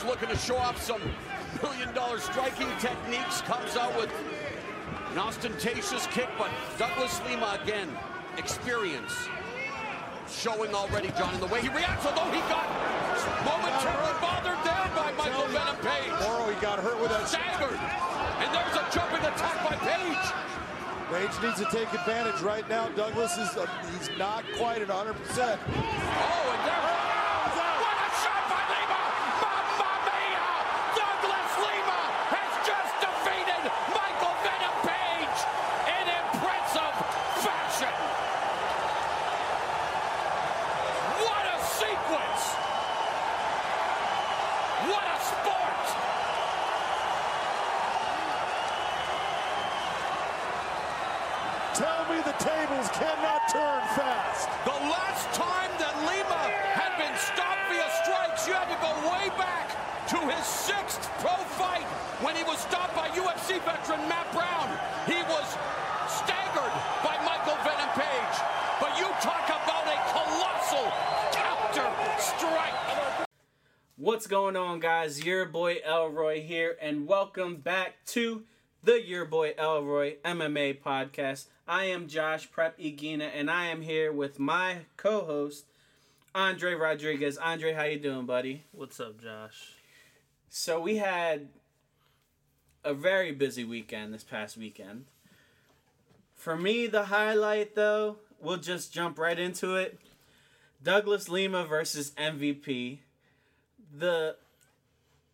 Page looking to show off some million dollar striking techniques. Comes out with an ostentatious kick, but Douglas Lima again, experience. Showing already, John, in the way he reacts, although he got momentarily bothered there by Michael Venom Page. Morrow, he got hurt with that. Staggered. And there's a jumping attack by Page. Page needs to take advantage right now. Douglas is uh, he's not quite at 100%. Oh, and there. What a shot by Lima! Mamma mia! Douglas Lima has just defeated Michael Venom Page in impressive fashion. What a sequence! What a sport! Tell me the tables cannot turn fast. The last time that Lima had been stopped via strikes, you had to go way back to his sixth pro fight when he was stopped by UFC veteran Matt Brown. He was staggered by Michael Venom Page. But you talk about a colossal counter strike. What's going on, guys? Your boy Elroy here, and welcome back to the Your Boy Elroy MMA podcast. I am Josh Prep Iguina, and I am here with my co-host Andre Rodriguez. Andre, how you doing, buddy? What's up, Josh? So we had a very busy weekend this past weekend. For me, the highlight though, we'll just jump right into it. Douglas Lima versus MVP. The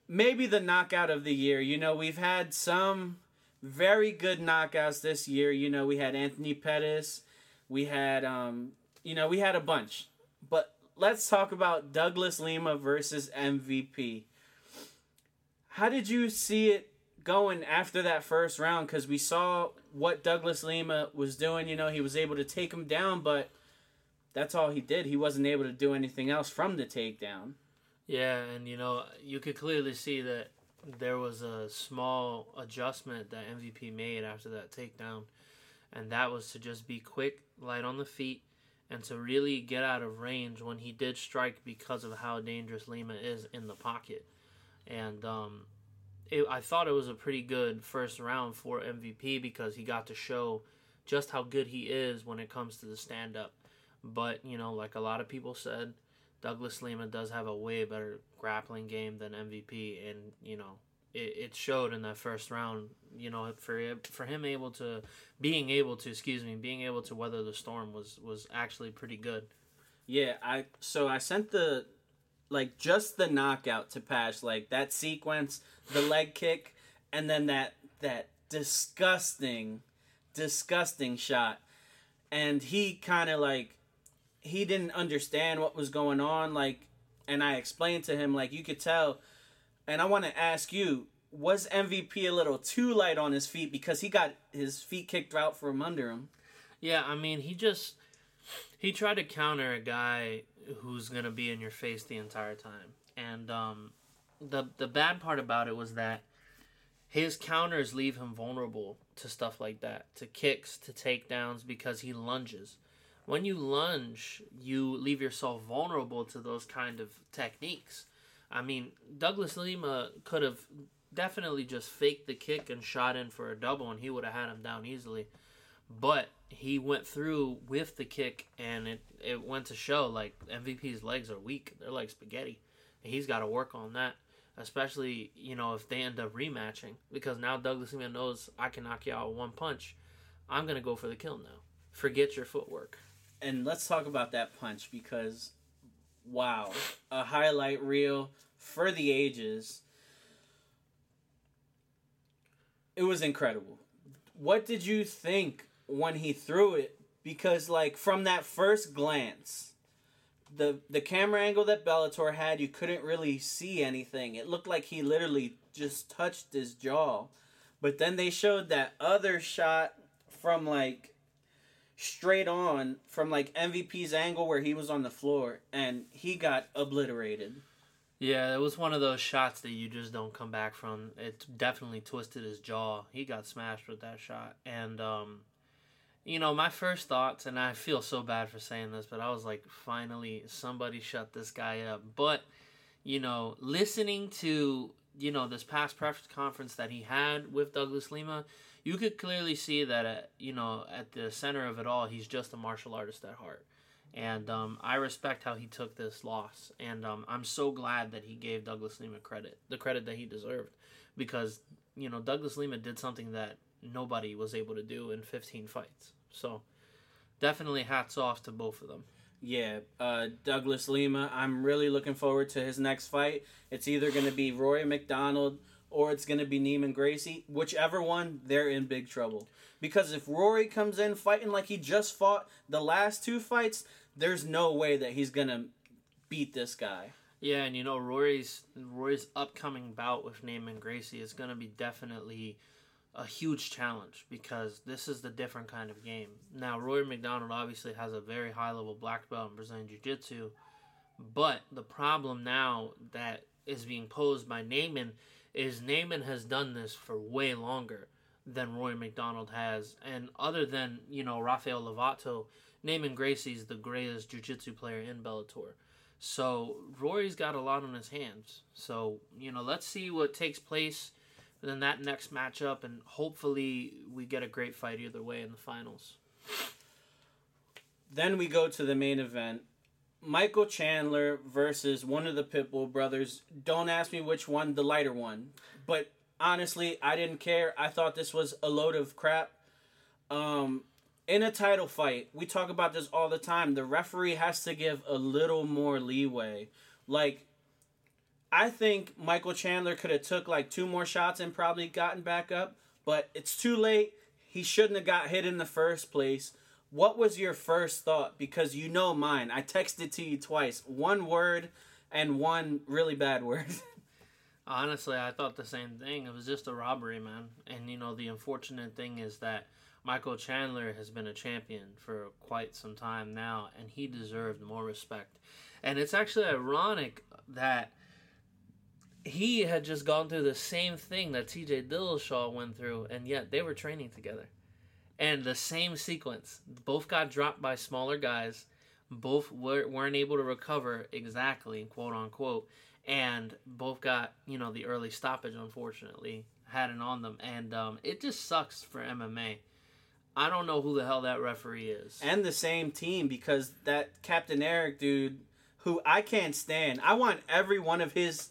maybe the knockout of the year. You know, we've had some very good knockouts this year. You know, we had Anthony Pettis, we had um, you know, we had a bunch. But let's talk about Douglas Lima versus MVP. How did you see it going after that first round? Because we saw what Douglas Lima was doing. You know, he was able to take him down, but that's all he did. He wasn't able to do anything else from the takedown. Yeah, and you know, you could clearly see that there was a small adjustment that MVP made after that takedown, and that was to just be quick, light on the feet, and to really get out of range when he did strike because of how dangerous Lima is in the pocket. And um, it, I thought it was a pretty good first round for MVP because he got to show just how good he is when it comes to the stand up. But, you know, like a lot of people said, Douglas Lima does have a way better grappling game than MVP, and you know it, it showed in that first round. You know for for him able to being able to excuse me being able to weather the storm was was actually pretty good. Yeah, I so I sent the like just the knockout to Pash, like that sequence, the leg kick, and then that that disgusting, disgusting shot, and he kind of like he didn't understand what was going on like and i explained to him like you could tell and i want to ask you was mvp a little too light on his feet because he got his feet kicked out from under him Yeah, I mean he just he tried to counter a guy who's gonna be in your face the entire time, and um, the the bad part about it was that his counters leave him vulnerable to stuff like that, to kicks, to takedowns, because he lunges. When you lunge, you leave yourself vulnerable to those kind of techniques. I mean, Douglas Lima could have definitely just faked the kick and shot in for a double, and he would have had him down easily. But he went through with the kick, and it, it went to show like MVP's legs are weak. They're like spaghetti. And he's got to work on that, especially you know if they end up rematching because now Douglas Lima knows I can knock you out with one punch. I'm gonna go for the kill now. Forget your footwork. And let's talk about that punch because wow a highlight reel for the ages. It was incredible. What did you think when he threw it? Because like from that first glance the the camera angle that Bellator had you couldn't really see anything. It looked like he literally just touched his jaw. But then they showed that other shot from like straight on from like MVP's angle where he was on the floor and he got obliterated. Yeah, it was one of those shots that you just don't come back from. It definitely twisted his jaw. He got smashed with that shot. And um you know, my first thoughts and I feel so bad for saying this, but I was like finally somebody shut this guy up. But you know, listening to you know this past press conference that he had with Douglas Lima, you could clearly see that at, you know at the center of it all, he's just a martial artist at heart. And um, I respect how he took this loss, and um, I'm so glad that he gave Douglas Lima credit, the credit that he deserved, because you know Douglas Lima did something that nobody was able to do in 15 fights. So definitely hats off to both of them. Yeah, uh, Douglas Lima. I'm really looking forward to his next fight. It's either going to be Rory MacDonald or it's going to be Neiman Gracie. Whichever one, they're in big trouble. Because if Rory comes in fighting like he just fought the last two fights, there's no way that he's going to beat this guy. Yeah, and you know Rory's Rory's upcoming bout with Neiman Gracie is going to be definitely a huge challenge because this is the different kind of game. Now, Rory MacDonald obviously has a very high level black belt in Brazilian Jiu Jitsu, but the problem now that is being posed by Neiman is Neiman has done this for way longer than Rory MacDonald has. And other than, you know, Rafael Lovato, Neiman Gracie's the greatest Jiu Jitsu player in Bellator. So Rory's got a lot on his hands. So, you know, let's see what takes place in that next matchup, and hopefully we get a great fight either way in the finals. Then we go to the main event. Michael Chandler versus one of the Pitbull brothers. Don't ask me which one, the lighter one. But honestly, I didn't care. I thought this was a load of crap. Um, in a title fight, we talk about this all the time. The referee has to give a little more leeway. Like, I think Michael Chandler could have took like two more shots and probably gotten back up, but it's too late. He shouldn't have got hit in the first place. What was your first thought? Because you know mine. I texted to you twice. One word and one really bad word. Honestly, I thought the same thing. It was just a robbery, man. And you know, the unfortunate thing is that Michael Chandler has been a champion for quite some time now, and he deserved more respect. And it's actually ironic that he had just gone through the same thing that TJ Dillashaw went through, and yet they were training together. And the same sequence. Both got dropped by smaller guys. Both were, weren't able to recover exactly, quote unquote. And both got, you know, the early stoppage, unfortunately, had it on them. And um, it just sucks for MMA. I don't know who the hell that referee is. and the same team because that Captain Eric dude, who I can't stand. I want every one of his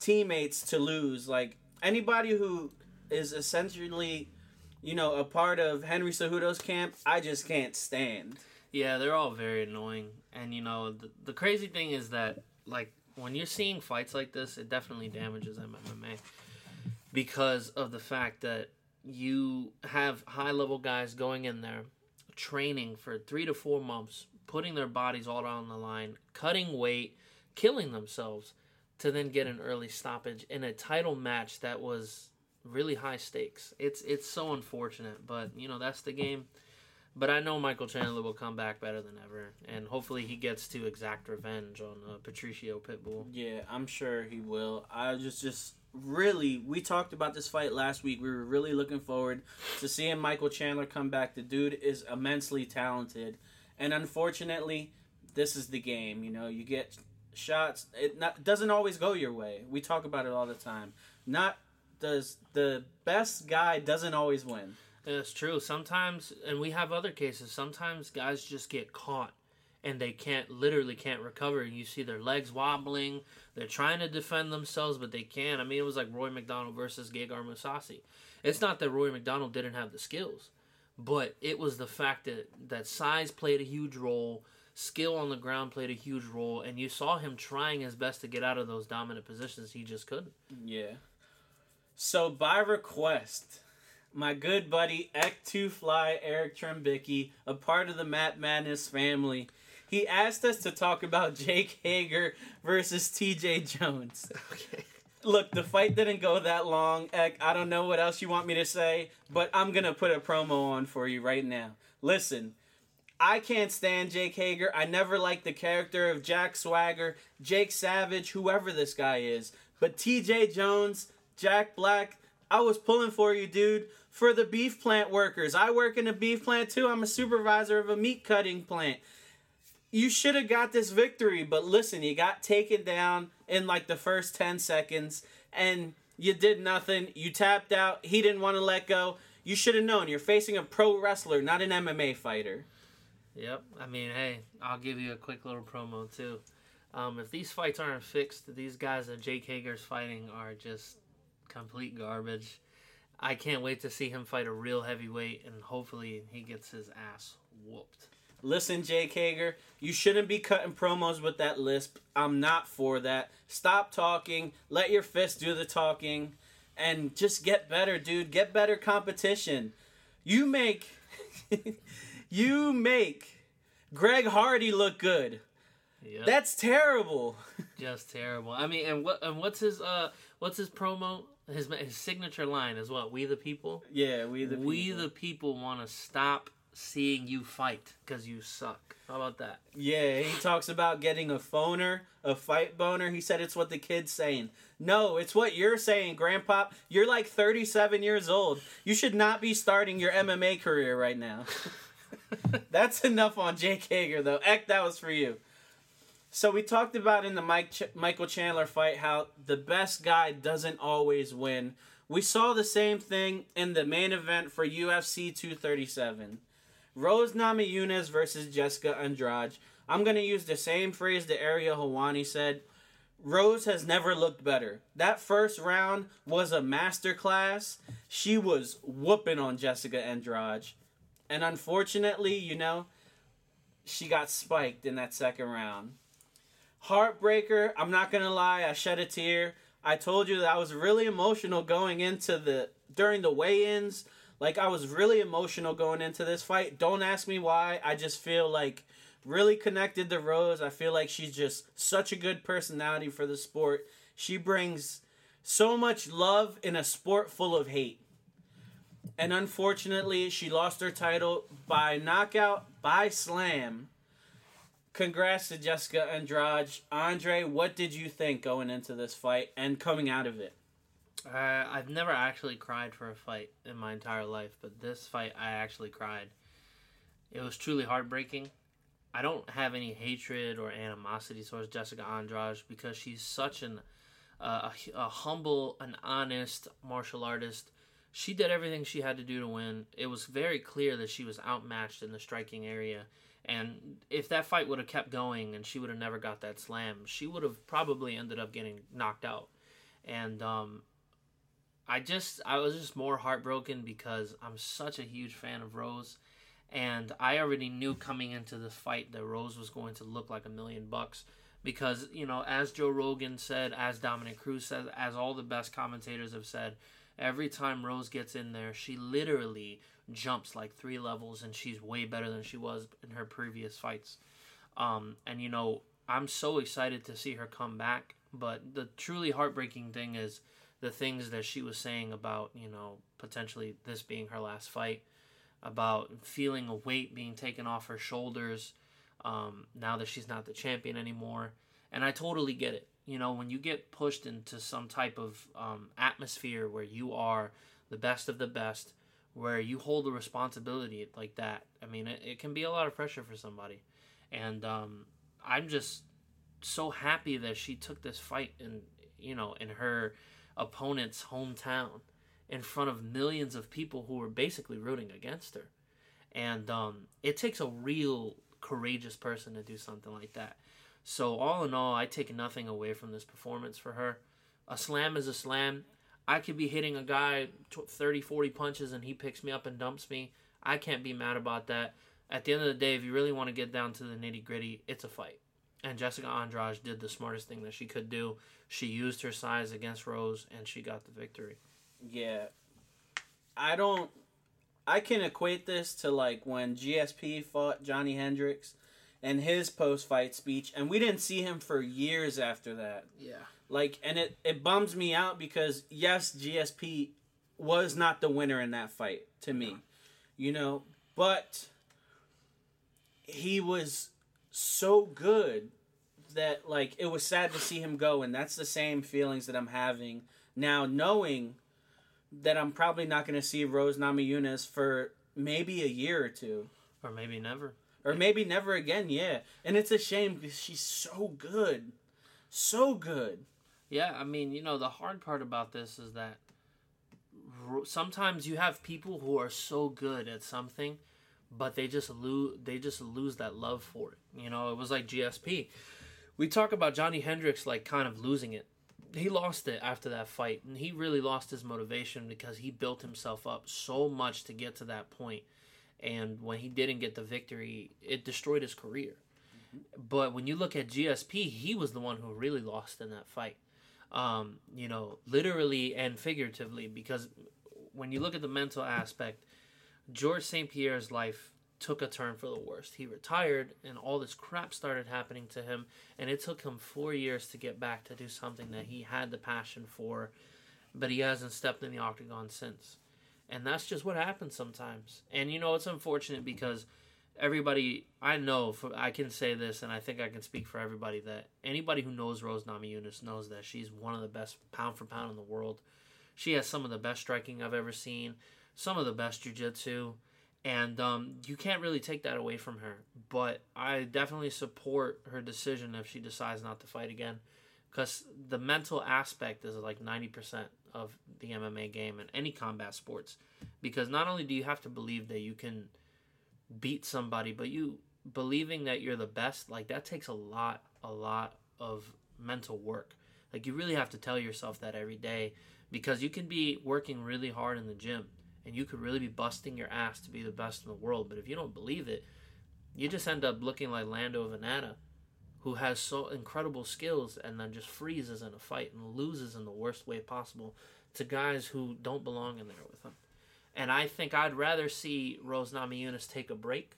teammates to lose. Like anybody who is essentially, you know, a part of Henry Cejudo's camp, I just can't stand. Yeah, they're all very annoying. And you know, the, the crazy thing is that like when you're seeing fights like this, it definitely damages MMA because of the fact that you have high level guys going in there training for 3 to 4 months, putting their bodies all on the line, cutting weight, killing themselves to then get an early stoppage in a title match that was really high stakes. It's it's so unfortunate, but you know, that's the game. But I know Michael Chandler will come back better than ever, and hopefully he gets to exact revenge on uh, Patricio Pitbull. Yeah, I'm sure he will. I just just really we talked about this fight last week. We were really looking forward to seeing Michael Chandler come back. The dude is immensely talented. And unfortunately, this is the game, you know, you get shots it not, doesn't always go your way. We talk about it all the time. Not does the best guy doesn't always win. That's true. Sometimes, and we have other cases. Sometimes guys just get caught, and they can't literally can't recover. And you see their legs wobbling. They're trying to defend themselves, but they can't. I mean, it was like Rory MacDonald versus Gegard Mousasi. It's not that Rory MacDonald didn't have the skills, but it was the fact that that size played a huge role. Skill on the ground played a huge role, and you saw him trying his best to get out of those dominant positions. He just couldn't. Yeah. So by request, my good buddy Ek2 Fly Eric Trembicki, a part of the Matt Madness family, he asked us to talk about Jake Hager versus TJ Jones. Okay. Look, the fight didn't go that long. Ek, I don't know what else you want me to say, but I'm going to put a promo on for you right now. Listen, I can't stand Jake Hager. I never liked the character of Jack Swagger, Jake Savage, whoever this guy is. But TJ Jones, Jack Black, I was pulling for you, dude. For the beef plant workers. I work in a beef plant too. I'm a supervisor of a meat cutting plant. you should have got this victory, but listen, you got taken down in like the first 10 seconds and you did nothing. You tapped out. He didn't want to let go. You should have known. You're facing a pro wrestler, not an MMA fighter. Yep. I mean, hey, I'll give you a quick little promo too. Um, if these fights aren't fixed, these guys that Jake Hager's fighting are just complete garbage. I can't wait to see him fight a real heavyweight, and hopefully he gets his ass whooped. Listen, Jake Hager, you shouldn't be cutting promos with that lisp. I'm not for that. Stop talking. Let your fist do the talking. And just get better, dude. Get better competition. You make. you make Greg Hardy look good. Yep. That's terrible. just terrible. I mean, and what and what's his uh what's his promo? His his signature line is what? We the people. Yeah, we the we people. the people want to stop seeing you fight because you suck. How about that? Yeah, he talks about getting a phoner, a fight boner. He said it's what the kid's saying. No, it's what you're saying, Grandpa. You're like 37 years old. You should not be starting your MMA career right now. That's enough on Jake Hager, though. Eck, that was for you. So we talked about in the Mike Ch- Michael Chandler fight how the best guy doesn't always win. We saw the same thing in the main event for UFC 237. Rose Namajunas versus Jessica Andrade. I'm going to use the same phrase that Ariel Helwani said. Rose has never looked better. That first round was a masterclass. She was whooping on Jessica Andrade. And unfortunately, you know, she got spiked in that second round. Heartbreaker, I'm not to lie, I shed a tear. I told you that I was really emotional going into the during the weigh-ins. Like I was really emotional going into this fight. Don't ask me why. I just feel like really connected to Rose. I feel like she's just such a good personality for the sport. She brings so much love in a sport full of hate. And unfortunately, she lost her title by knockout by slam. Congrats to Jessica Andrade. Andre, what did you think going into this fight and coming out of it? Uh, I've never actually cried for a fight in my entire life, but this fight I actually cried. It was truly heartbreaking. I don't have any hatred or animosity towards Jessica Andrade because she's such an uh, a, a humble, and honest martial artist. She did everything she had to do to win. It was very clear that she was outmatched in the striking area. And if that fight would have kept going and she would have never got that slam, she would have probably ended up getting knocked out. And um, I just I was just more heartbroken because I'm such a huge fan of Rose, and I already knew coming into this fight that Rose was going to look like a million bucks because you know as Joe Rogan said, as Dominick Cruz said, as all the best commentators have said, every time Rose gets in there, she literally jumps like three levels, and she's way better than she was in her previous fights. Um, and you know I'm so excited to see her come back, but the truly heartbreaking thing is the things that she was saying about you know potentially this being her last fight about feeling a weight being taken off her shoulders um, now that she's not the champion anymore and i totally get it you know when you get pushed into some type of um, atmosphere where you are the best of the best where you hold a responsibility like that i mean it, it can be a lot of pressure for somebody and um, i'm just so happy that she took this fight in you know in her opponent's hometown in front of millions of people who were basically rooting against her. And um, it takes a real courageous person to do something like that. So, all in all, I take nothing away from this performance for her. A slam is a slam. I could be hitting a guy 30, 40 punches and he picks me up and dumps me. I can't be mad about that. At the end of the day, if you really want to get down to the nitty gritty, it's a fight. And Jessica Andrade did the smartest thing that she could do. She used her size against Rose and she got the victory. Yeah. I don't. I can equate this to like when GSP fought Johnny Hendricks and his post fight speech, and we didn't see him for years after that. Yeah. Like, and it, it bums me out because, yes, GSP was not the winner in that fight to me, uh-huh. you know, but he was so good that, like, it was sad to see him go, and that's the same feelings that I'm having now, knowing that I'm probably not going to see Rose Namajunas for maybe a year or two. Or maybe never. Or maybe never again. Yeah, and it's a shame because she's so good, so good. Yeah, I mean, you know, the hard part about this is that sometimes you have people who are so good at something, but they just lose they just lose that love for it. You know, it was like GSP. We talk about Johnny Hendricks like kind of losing it. He lost it after that fight, and he really lost his motivation because he built himself up so much to get to that point. And when he didn't get the victory, it destroyed his career. But when you look at GSP, he was the one who really lost in that fight um, you know, literally and figuratively, because when you look at the mental aspect, George St. Pierre's life took a turn for the worst. He retired, and all this crap started happening to him, and it took him four years to get back to do something that he had the passion for, but he hasn't stepped in the octagon since. And that's just what happens sometimes. And you know, it's unfortunate because everybody I know for I can say this and I think I can speak for everybody that anybody who knows Rose Namajunas knows that she's one of the best pound for pound in the world. She has some of the best striking I've ever seen, some of the best jiu-jitsu, and um, you can't really take that away from her. But I definitely support her decision if she decides not to fight again because the mental aspect is like 90% of the MMA game and any combat sports because not only do you have to believe that you can beat somebody, but you believing that you're the best, like that takes a lot, a lot of mental work. Like you really have to tell yourself that every day because you can be working really hard in the gym and you could really be busting your ass to be the best in the world, but if you don't believe it, you just end up looking like Lando Vannata, who has so incredible skills and then just freezes in a fight and loses in the worst way possible to guys who don't belong in there with him. And I think I'd rather see Rose Namajunas take a break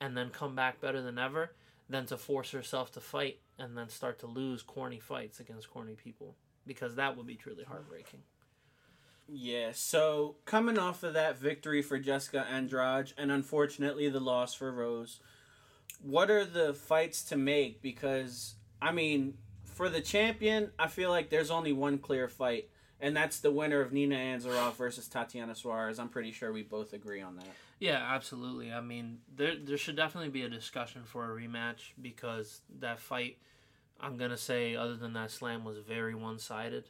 and then come back better than ever than to force herself to fight and then start to lose corny fights against corny people because that would be truly heartbreaking. Yeah, so coming off of that victory for Jessica Andrade and unfortunately the loss for Rose, what are the fights to make? Because, I mean, for the champion, I feel like there's only one clear fight, and that's the winner of Nina Ansaroff versus Tatiana Suarez. I'm pretty sure we both agree on that. Yeah, absolutely. I mean, there there should definitely be a discussion for a rematch because that fight, I'm gonna say, other than that slam, was very one sided.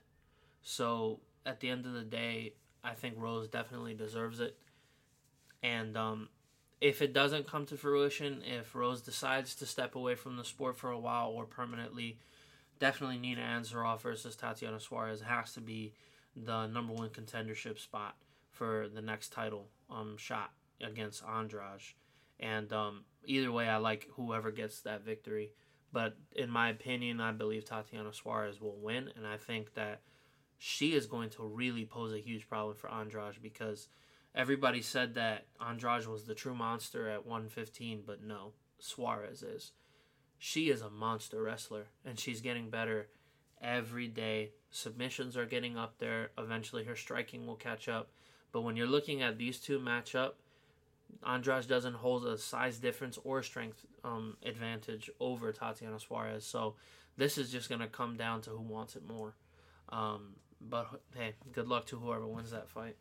So at the end of the day, I think Rose definitely deserves it. And um, if it doesn't come to fruition, if Rose decides to step away from the sport for a while or permanently, definitely Nina Ansaroff versus Tatiana Suarez has to be the number one contendership spot for the next title um, shot against Andrade. And um, either way, I like whoever gets that victory. But in my opinion, I believe Tatiana Suarez will win, and I think that she is going to really pose a huge problem for Andrade because everybody said that Andrade was the true monster at 115, but no, Suarez is. She is a monster wrestler, and she's getting better every day. Submissions are getting up there. Eventually, her striking will catch up. But when you're looking at these two match up, Andrade doesn't hold a size difference or strength um, advantage over Tatiana Suarez. So this is just going to come down to who wants it more. Um, but hey, good luck to whoever wins that fight.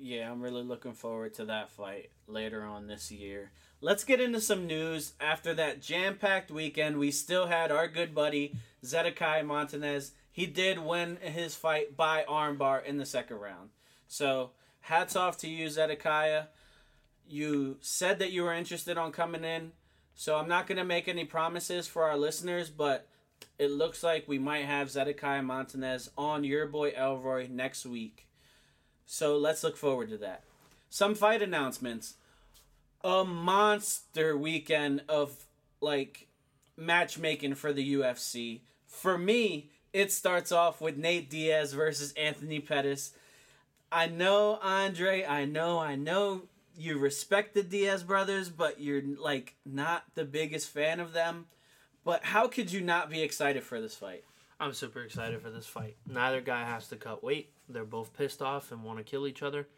Yeah, I'm really looking forward to that fight later on this year. Let's get into some news. After that jam packed weekend, we still had our good buddy Zedekiah Montanez. He did win his fight by armbar in the second round. So, hats off to you, Zedekiah. You said that you were interested on coming in. So, I'm not going to make any promises for our listeners, but it looks like we might have Zedekiah Montanez on your boy Elroy next week. So let's look forward to that. Some fight announcements. A monster weekend of like matchmaking for the UFC. For me, it starts off with Nate Diaz versus Anthony Pettis. I know Andre, I know, I know you respect the Diaz brothers, but you're like not the biggest fan of them. But how could you not be excited for this fight? I'm super excited for this fight. Neither guy has to cut weight. They're both pissed off and want to kill each other.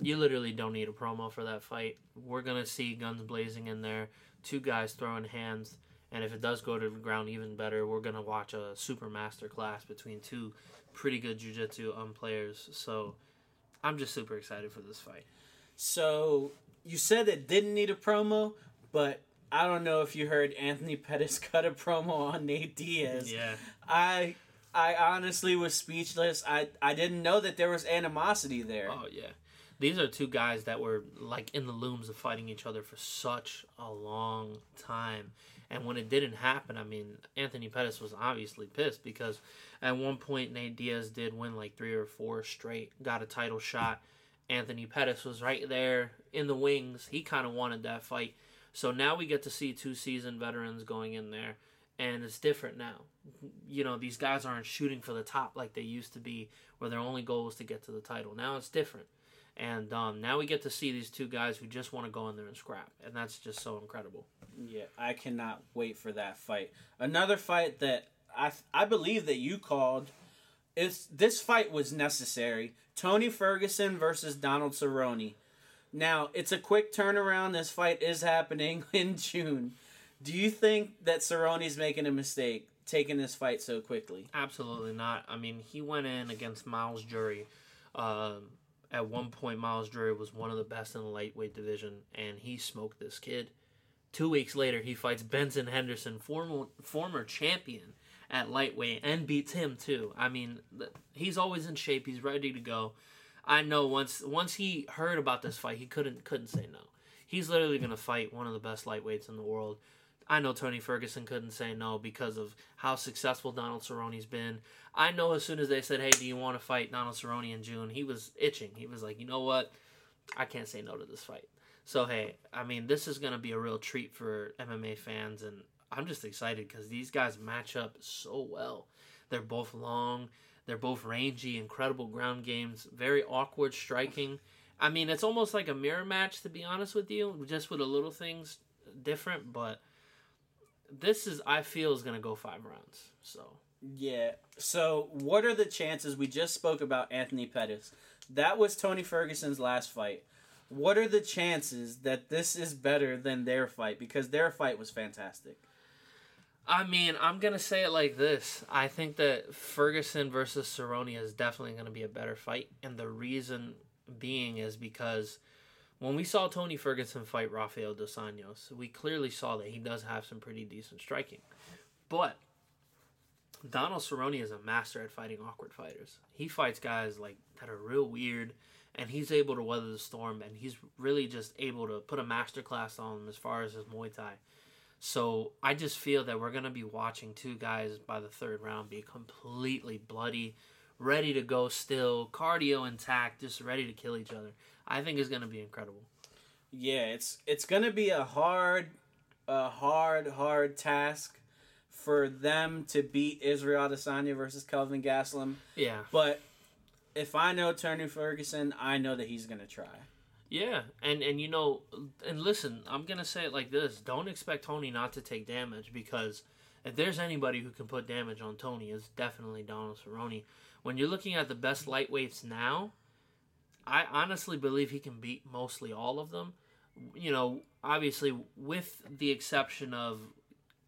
You literally don't need a promo for that fight. We're going to see guns blazing in there, two guys throwing hands, and if it does go to the ground even better, we're going to watch a super master class between two pretty good jiu-jitsu um, players. So I'm just super excited for this fight. So you said it didn't need a promo, but I don't know if you heard Anthony Pettis cut a promo on Nate Diaz. Yeah. I I honestly was speechless. I I didn't know that there was animosity there. Oh yeah. These are two guys that were like in the looms of fighting each other for such a long time. And when it didn't happen, I mean, Anthony Pettis was obviously pissed because at one point Nate Diaz did win like three or four straight, got a title shot. Anthony Pettis was right there in the wings. He kind of wanted that fight. So now we get to see two seasoned veterans going in there, and it's different now. You know, these guys aren't shooting for the top like they used to be, where their only goal was to get to the title. Now it's different. And um, now we get to see these two guys who just want to go in there and scrap, and that's just so incredible. Yeah, I cannot wait for that fight. Another fight that I I believe that you called is this fight was necessary. Tony Ferguson versus Donald Cerrone. Now, it's a quick turnaround. This fight is happening in June. Do you think that Cerrone's making a mistake taking this fight so quickly? Absolutely not. I mean, he went in against Myles Jury. Um, at one point, Myles Jury was one of the best in the lightweight division, and he smoked this kid. Two weeks later, he fights Benson Henderson, former former champion at lightweight, and beats him too. I mean, he's always in shape. He's ready to go. I know once once he heard about this fight, he couldn't couldn't say no. He's literally going to fight one of the best lightweights in the world. I know Tony Ferguson couldn't say no because of how successful Donald Cerrone's been. I know as soon as they said, "Hey, do you want to fight Donald Cerrone in June?" He was itching. He was like, "You know what? I can't say no to this fight." So hey, I mean, this is to be a real treat for MMA fans, and I'm just excited because these guys match up so well. They're both long. They're both rangy, incredible ground games, very awkward striking. I mean, it's almost like a mirror match, to be honest with you, just with a little things different, but this is I feel is gonna go five rounds. So yeah. So what are the chances? We just spoke about Anthony Pettis. That was Tony Ferguson's last fight. What are the chances that this is better than their fight? Because their fight was fantastic. I mean, I'm gonna say it like this. I think that Ferguson versus Cerrone is definitely gonna be a better fight, and the reason being is because when we saw Tony Ferguson fight Rafael dos Anjos, we clearly saw that he does have some pretty decent striking. But Donald Cerrone is a master at fighting awkward fighters. He fights guys like that are real weird, and he's able to weather the storm, and he's really just able to put a master class on him as far as his Muay Thai. So I just feel that we're gonna be watching two guys by the third round be completely bloody, ready to go still, cardio intact, just ready to kill each other. I think is going to be incredible. Yeah, it's it's going to be a hard, a hard, hard task for them to beat Israel Adesanya versus Kelvin Gastelum. Yeah, but if I know Tony Ferguson, I know that he's going to try. Yeah, and and you know, and listen, I'm gonna say it like this: don't expect Tony not to take damage because if there's anybody who can put damage on Tony, it's definitely Donald Cerrone. When you're looking at the best lightweights now, I honestly believe he can beat mostly all of them. You know, obviously with the exception of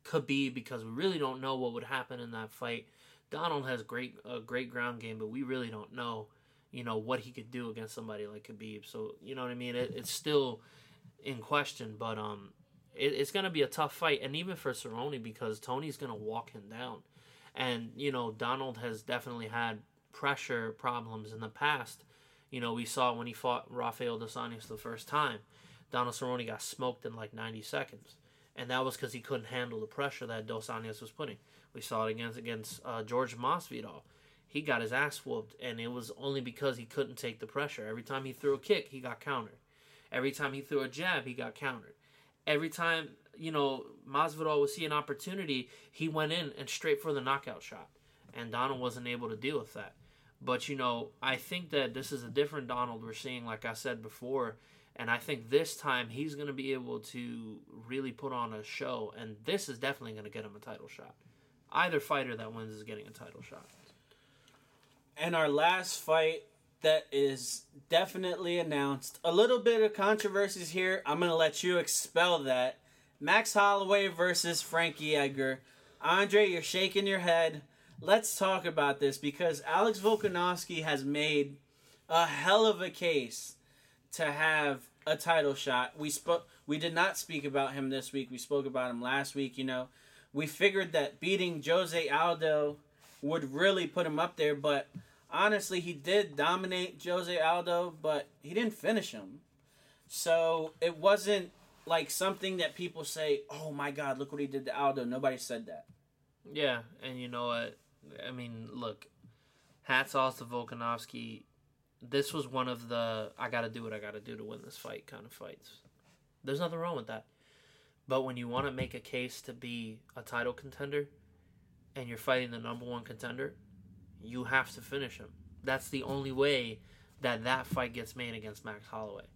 Khabib, because we really don't know what would happen in that fight. Donald has great a great ground game, but we really don't know, you know, what he could do against somebody like Khabib. So you know what I mean. It, it's still in question, but um, it, it's gonna be a tough fight, and even for Cerrone because Tony's gonna walk him down, and you know Donald has definitely had pressure problems in the past you know, we saw when he fought Rafael dos Anjos the first time, Donald Cerrone got smoked in like 90 seconds. And that was because he couldn't handle the pressure that Dos Anjos was putting. We saw it against against uh, George Masvidal. He got his ass whooped, and it was only because he couldn't take the pressure. Every time he threw a kick, he got countered. Every time he threw a jab, he got countered. Every time, you know, Masvidal would see an opportunity, he went in and straight for the knockout shot. And Donald wasn't able to deal with that. But you know, I think that this is a different Donald we're seeing, like I said before, and I think this time he's going to be able to really put on a show, and this is definitely going to get him a title shot. Either fighter that wins is getting a title shot. And our last fight that is definitely announced. A little bit of controversies here. I'm going to let you expel that. Max Holloway versus Frankie Edgar. Andre, you're shaking your head let's talk about this because Alex Volkanovski has made a hell of a case to have a title shot. We spoke. We did not speak about him this week. We spoke about him last week. You know, we figured that beating Jose Aldo would really put him up there, but honestly, he did dominate Jose Aldo, but he didn't finish him. So it wasn't like something that people say, "Oh my God, look what he did to Aldo." Nobody said that. Yeah, and you know what? I mean, look, hats off to Volkanovski. This was one of the I got to do what I got to do to win this fight kind of fights. There's nothing wrong with that. But when you want to make a case to be a title contender and you're fighting the number one contender, you have to finish him. That's the only way that that fight gets made against Max Holloway.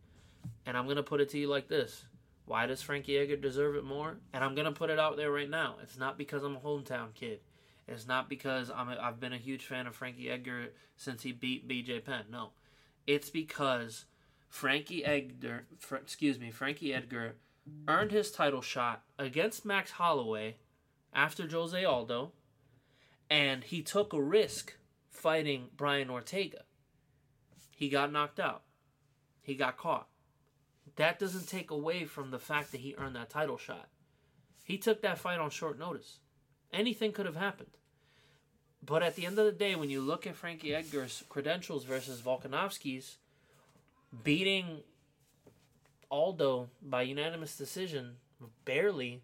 And I'm going to put it to you like this. Why does Frankie Edgar deserve it more? And I'm going to put it out there right now. It's not because I'm a hometown kid. It's not because I'm a, I've been a huge fan of Frankie Edgar since he beat BJ Penn. No. It's because Frankie Edgar, fr- excuse me, Frankie Edgar earned his title shot against Max Holloway after Jose Aldo, and he took a risk fighting Brian Ortega. He got knocked out. He got caught. That doesn't take away from the fact that he earned that title shot. He took that fight on short notice. Anything could have happened. But at the end of the day, when you look at Frankie Edgar's credentials versus Volkanovski's, beating Aldo by unanimous decision, barely,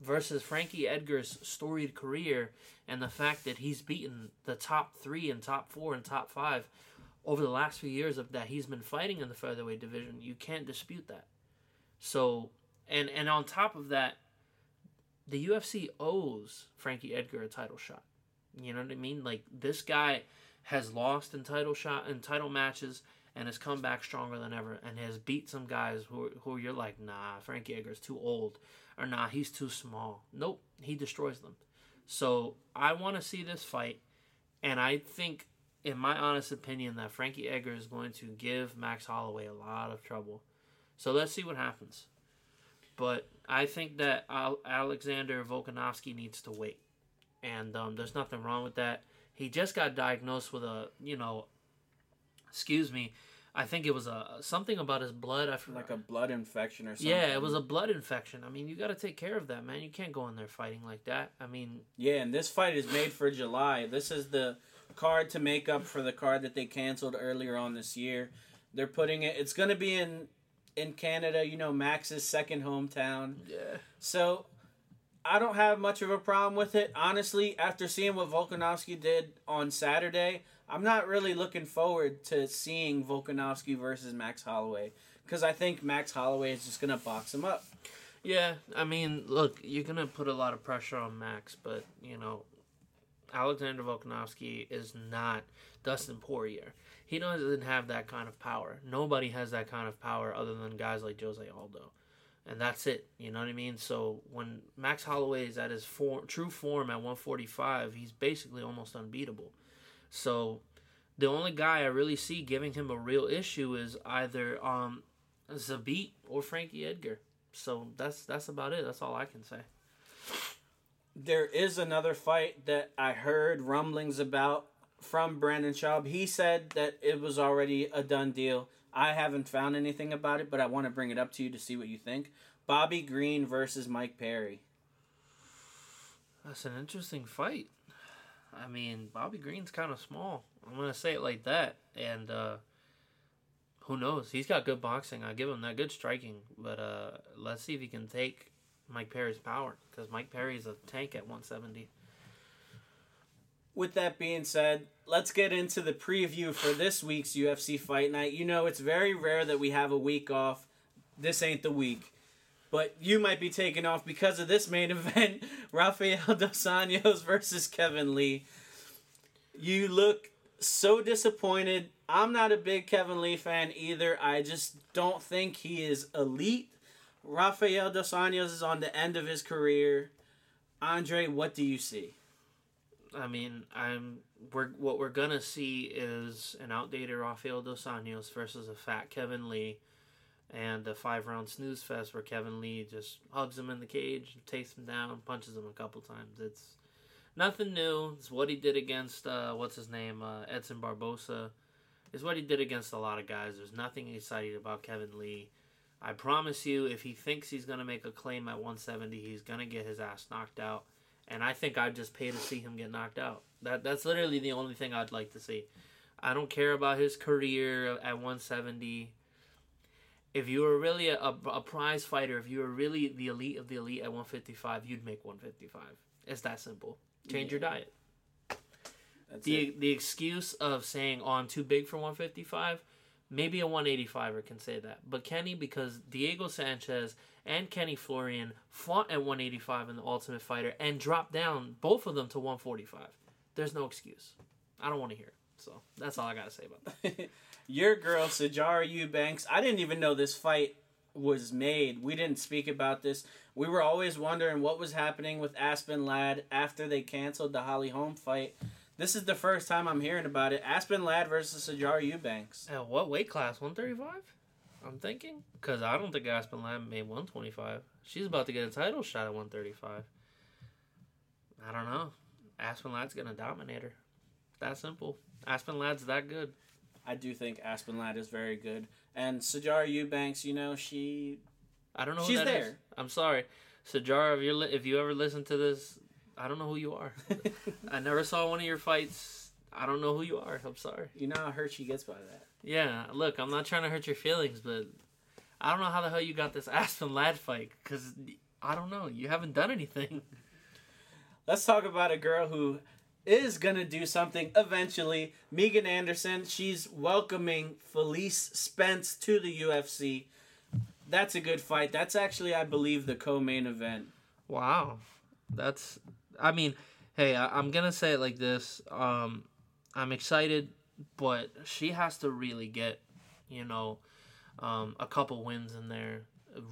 versus Frankie Edgar's storied career and the fact that he's beaten the top three and top four and top five over the last few years of that he's been fighting in the featherweight division, you can't dispute that. So, and and on top of that, the UFC owes Frankie Edgar a title shot. You know what I mean? Like this guy has lost in title shot in title matches and has come back stronger than ever and has beat some guys who who you're like, nah, Frankie Edgar's too old or nah, he's too small. Nope, he destroys them. So I want to see this fight, and I think, in my honest opinion, that Frankie Edgar is going to give Max Holloway a lot of trouble. So let's see what happens. But I think that Al- Alexander Volkanovski needs to wait, and um, there's nothing wrong with that. He just got diagnosed with a, you know, excuse me, I think it was a something about his blood. I forgot. Like a blood infection or something. Yeah, it was a blood infection. I mean, you got to take care of that, man. You can't go in there fighting like that. I mean, Yeah, and this fight is made for July. This is the card to make up for the card that they canceled earlier on this year. They're putting it. It's going to be in in Canada. You know, Max's second hometown. yeah, So I don't have much of a problem with it. Honestly, after seeing what Volkanovski did on Saturday, I'm not really looking forward to seeing Volkanovski versus Max Holloway because I think Max Holloway is just going to box him up. yeah. I mean, look, you're gonna put a lot of pressure on Max, but you know, Alexander Volkanovski is not Dustin Poirier. He doesn't have that kind of power. Nobody has that kind of power other than guys like Jose Aldo. And that's it. You know what I mean? So when Max Holloway is at his form, true form at 145, he's basically almost unbeatable. So the only guy I really see giving him a real issue is either um, Zabit or Frankie Edgar. So that's that's about it. That's all I can say. There is another fight that I heard rumblings about from Brandon Schaub. He said that it was already a done deal. I haven't found anything about it, but I want to bring it up to you to see what you think. Bobby Green versus Mike Perry. That's an interesting fight. I mean, Bobby Green's kind of small. I'm gonna say it like that, and uh, who knows? He's got good boxing. I give him that good striking, but uh, let's see if he can take Mike Perry's power because Mike Perry's a tank at 170. With that being said, let's get into the preview for this week's UFC Fight Night. You know, it's very rare that we have a week off. This ain't the week. But you might be taken off because of this main event Rafael Dos Anjos versus Kevin Lee. You look so disappointed. I'm not a big Kevin Lee fan either. I just don't think he is elite. Rafael Dos Anjos is on the end of his career. Andre, what do you see? I mean, I'm we're what we're gonna see is an outdated Rafael dos Anjos versus a fat Kevin Lee, and a five round snooze fest where Kevin Lee just hugs him in the cage, takes him down, punches him a couple times. It's nothing new. It's what he did against uh, what's his name, uh, Edson Barbosa. It's what he did against a lot of guys. There's nothing exciting about Kevin Lee. I promise you, if he thinks he's gonna make a claim at 170, he's gonna get his ass knocked out. And I think I'd just pay to see him get knocked out. That that's literally the only thing I'd like to see. I don't care about his career at 170. If you were really a, a, a prize fighter, if you were really the elite of the elite at 155, you'd make 155. It's that simple. Change your diet. That's The it. the excuse of saying, "Oh, I'm too big for 155," maybe a 185er can say that. But Kenny, because Diego Sanchez and Kenny Florian fought at 185 in the Ultimate Fighter and dropped down both of them to 145. There's no excuse. I don't want to hear it. So that's all I gotta say about that. Your girl, Sijara Eubanks. I didn't even know this fight was made. We didn't speak about this. We were always wondering what was happening with Aspen Ladd after they canceled the Holly Holm fight. This is the first time I'm hearing about it. Aspen Ladd versus Sajar Eubanks. At what weight class? 135? I'm thinking because I don't think Aspen Ladd made 125. She's about to get a title shot at 135. I don't know. Aspen Ladd's gonna dominate her. That simple. Aspen Ladd's that good. I do think Aspen Ladd is very good. And Sijara Eubanks, you know, she I don't know. Who She's that is. there. I'm sorry, Sijara. If you li- if you ever listen to this, I don't know who you are. I never saw one of your fights. I don't know who you are. I'm sorry. you know how hurt she gets by that. Yeah, look, I'm not trying to hurt your feelings, but I don't know how the hell you got this Aspen Ladd fight because I don't know. You haven't done anything. Let's talk about a girl who is gonna do something eventually. Megan Anderson. She's welcoming Felicia Spencer to the UFC. That's a good fight. That's actually, I believe, the co-main event. Wow, that's. I mean, hey, I, I'm gonna say it like this. Um, I'm excited, but she has to really get, you know, um, a couple wins in there,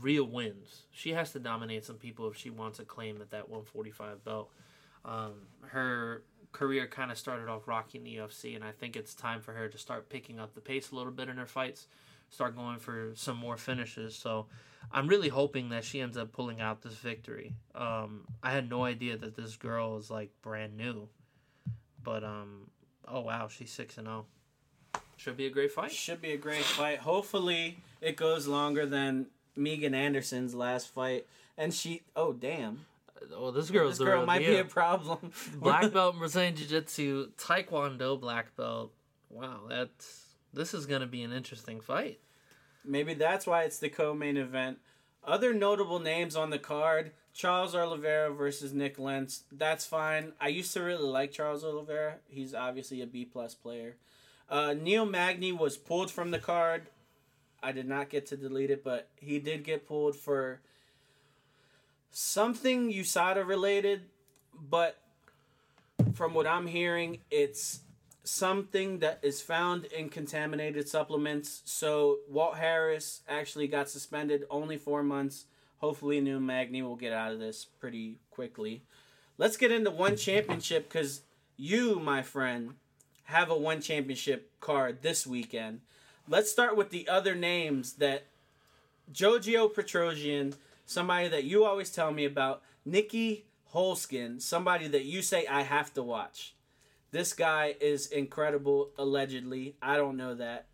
real wins. She has to dominate some people if she wants a claim at that 145 belt. Um, her career kind of started off rocky in the UFC, and I think it's time for her to start picking up the pace a little bit in her fights, start going for some more finishes. So I'm really hoping that she ends up pulling out this victory. Um, I had no idea that this girl is like brand new, but um, oh wow, she's six and zero. Should be a great fight. Should be a great fight. Hopefully, it goes longer than Megan Anderson's last fight. And she, oh damn, Oh, this girl's this girl might be a problem. black belt Brazilian Jiu Jitsu, Taekwondo black belt. Wow, that's this is gonna be an interesting fight. Maybe that's why it's the co-main event. Other notable names on the card: Charles Oliveira versus Nik Lentz. That's fine. I used to really like Charles Oliveira. He's obviously a B plus player. Uh, Neil Magny was pulled from the card. I did not get to delete it, but he did get pulled for something USADA related. But from what I'm hearing, it's something that is found in contaminated supplements. So Walt Harris actually got suspended only four months. Hopefully, Neil Magny will get out of this pretty quickly. Let's get into one championship because you, my friend, have a one championship card this weekend. Let's start with the other names that Jojo Petrosyan, somebody that you always tell me about, Nieky Holzken, somebody that you say I have to watch. This guy is incredible, allegedly. I don't know that.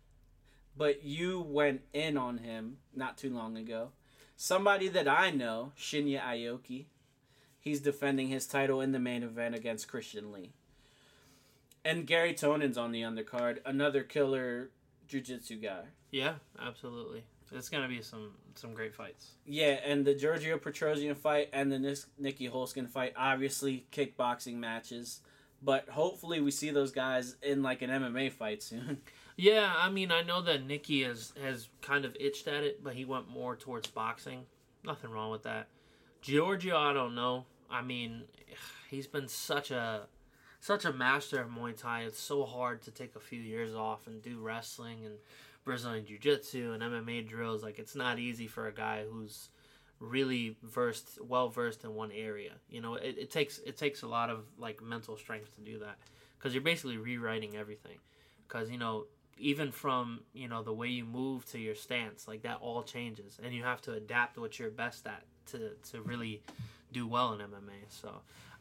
But you went in on him not too long ago. Somebody that I know, Shinya Aoki. He's defending his title in the main event against Christian Lee. And Garry Tonon's on the undercard, another killer jiu-jitsu guy. Yeah, absolutely. It's gonna be some some great fights. Yeah, and the Giorgio Petrosyan fight and the Nis- Nieky Holzken fight, obviously kickboxing matches. But hopefully we see those guys in like an MMA fight soon. Yeah, I mean, I know that Nieky has has kind of itched at it, but he went more towards boxing. Nothing wrong with that. Giorgio, I don't know. I mean, he's been such a such a master of Muay Thai. It's so hard to take a few years off and do wrestling and Brazilian Jiu Jitsu and MMA drills. Like, it's not easy for a guy who's really versed, well versed in one area. You know, it, it takes it takes a lot of like mental strength to do that because you're basically rewriting everything. Because you know, even from you know the way you move to your stance, like that all changes, and you have to adapt what you're best at to to really do well in MMA. So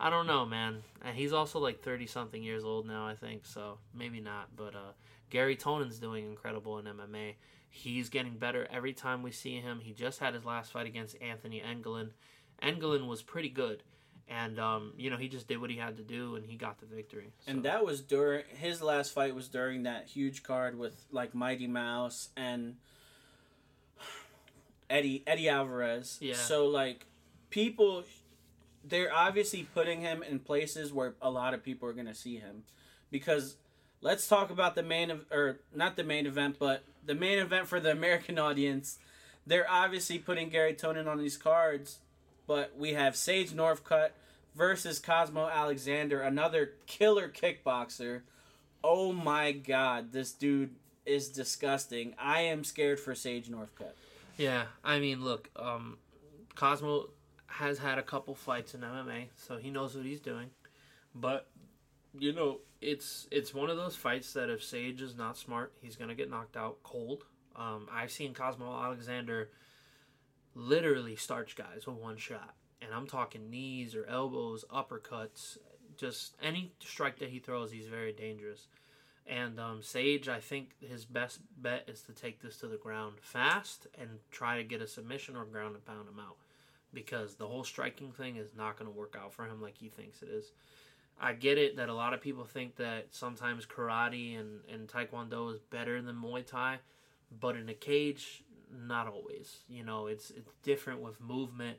I don't know, man. And he's also like thirty something years old now, I think. So maybe not. But uh, Garry Tonon's doing incredible in MMA. He's getting better every time we see him. He just had his last fight against Anthony Engelen. Engelen was pretty good. And um, you know he just did what he had to do, and he got the victory. So. And that was during his last fight was during that huge card with like Mighty Mouse and Eddie Eddie Alvarez. Yeah. So like people they're obviously putting him in places where a lot of people are going to see him because let's talk about the main of or not the main event but the main event for the American audience. They're obviously putting Garry Tonon on these cards, but we have Sage Northcutt versus Cosmo Alexander, another killer kickboxer. Oh my god, this dude is disgusting. I am scared for Sage Northcutt. Yeah, I mean, look, um, Cosmo has had a couple fights in MMA, so he knows what he's doing. But you know, it's it's one of those fights that if Sage is not smart, he's gonna get knocked out cold. Um, I've seen Cosmo Alexander literally starch guys with one shot, and I'm talking knees or elbows, uppercuts, just any strike that he throws, he's very dangerous. And um, Sage, I think his best bet is to take this to the ground fast and try to get a submission or ground and pound him out because the whole striking thing is not to work out for him like he thinks it is. I get it that a lot of people think that sometimes karate and, and taekwondo is better than Muay Thai, but in a cage, not always. You know, it's it's different with movement.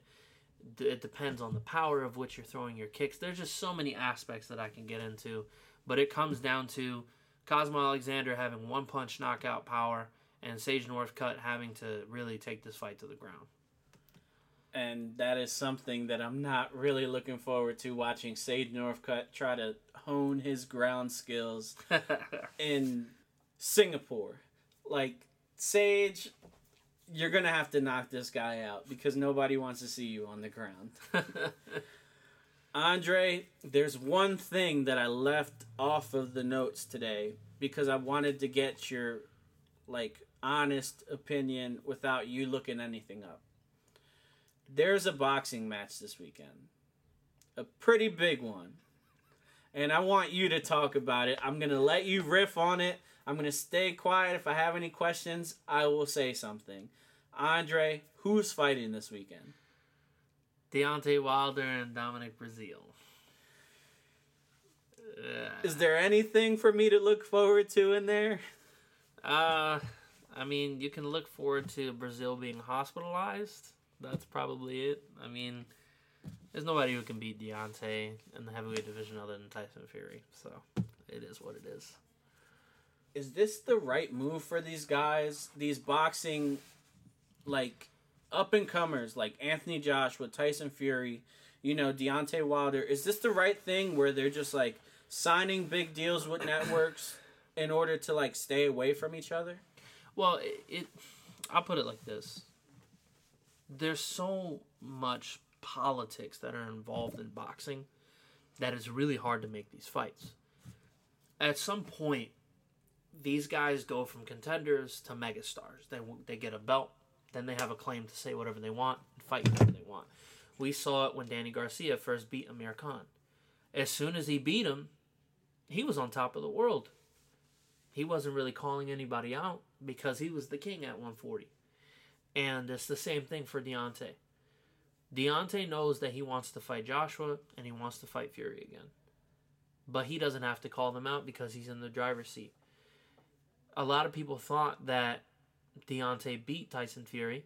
It depends on the power of which you're throwing your kicks. There's just so many aspects that I can get into, but it comes down to Cosmo Alexander having one punch knockout power and Sage Northcutt having to really take this fight to the ground. And that is something that I'm not really looking forward to watching Sage Northcutt try to hone his ground skills in Singapore. Like, Sage, you're going to have to knock this guy out because nobody wants to see you on the ground. Andre, there's one thing that I left off of the notes today because I wanted to get your like honest opinion without you looking anything up. There's a boxing match this weekend. A pretty big one. And I want you to talk about it. I'm going to let you riff on it. I'm going to stay quiet. If I have any questions, I will say something. Andre, who's fighting this weekend? Deontay Wilder and Dominic Breazeale. Uh, Is there anything for me to look forward to in there? uh, I mean, you can look forward to Breazeale being hospitalized. That's probably it. I mean, there's nobody who can beat Deontay in the heavyweight division other than Tyson Fury. So it is what it is. Is this the right move for these guys? These boxing, like, up and comers like Anthony Joshua, Tyson Fury, you know, Deontay Wilder. Is this the right thing where they're just like signing big deals with networks in order to like stay away from each other? Well, it, it I'll put it like this. There's so much politics that are involved in boxing that it's really hard to make these fights. At some point, these guys go from contenders to megastars. They they get a belt, then they have a claim to say whatever they want and fight whatever they want. We saw it when Danny Garcia first beat Amir Khan. As soon as he beat him, he was on top of the world. He wasn't really calling anybody out because he was the king at 140. And it's the same thing for Deontay. Deontay knows that he wants to fight Joshua and he wants to fight Fury again. But he doesn't have to call them out because he's in the driver's seat. A lot of people thought that Deontay beat Tyson Fury.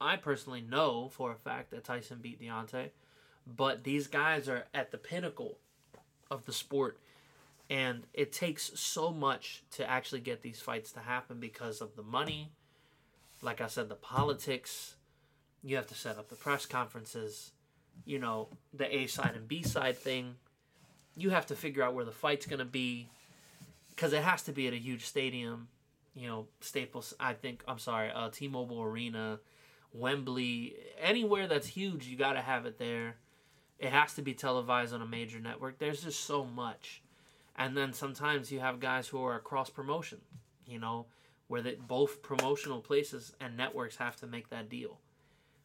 I personally know for a fact that Tyson beat Deontay, but these guys are at the pinnacle of the sport and it takes so much to actually get these fights to happen because of the money like i said the politics you have to set up the press conferences you know the a side and b side thing. You have to figure out where the fight's going to be because it has to be at a huge stadium you know staples i think i'm sorry uh, t-mobile arena wembley anywhere that's huge you got to have it there. It has to be televised on a major network. There's just so much. And then sometimes you have guys who are cross promotion, you know, where they, both promotional places and networks have to make that deal.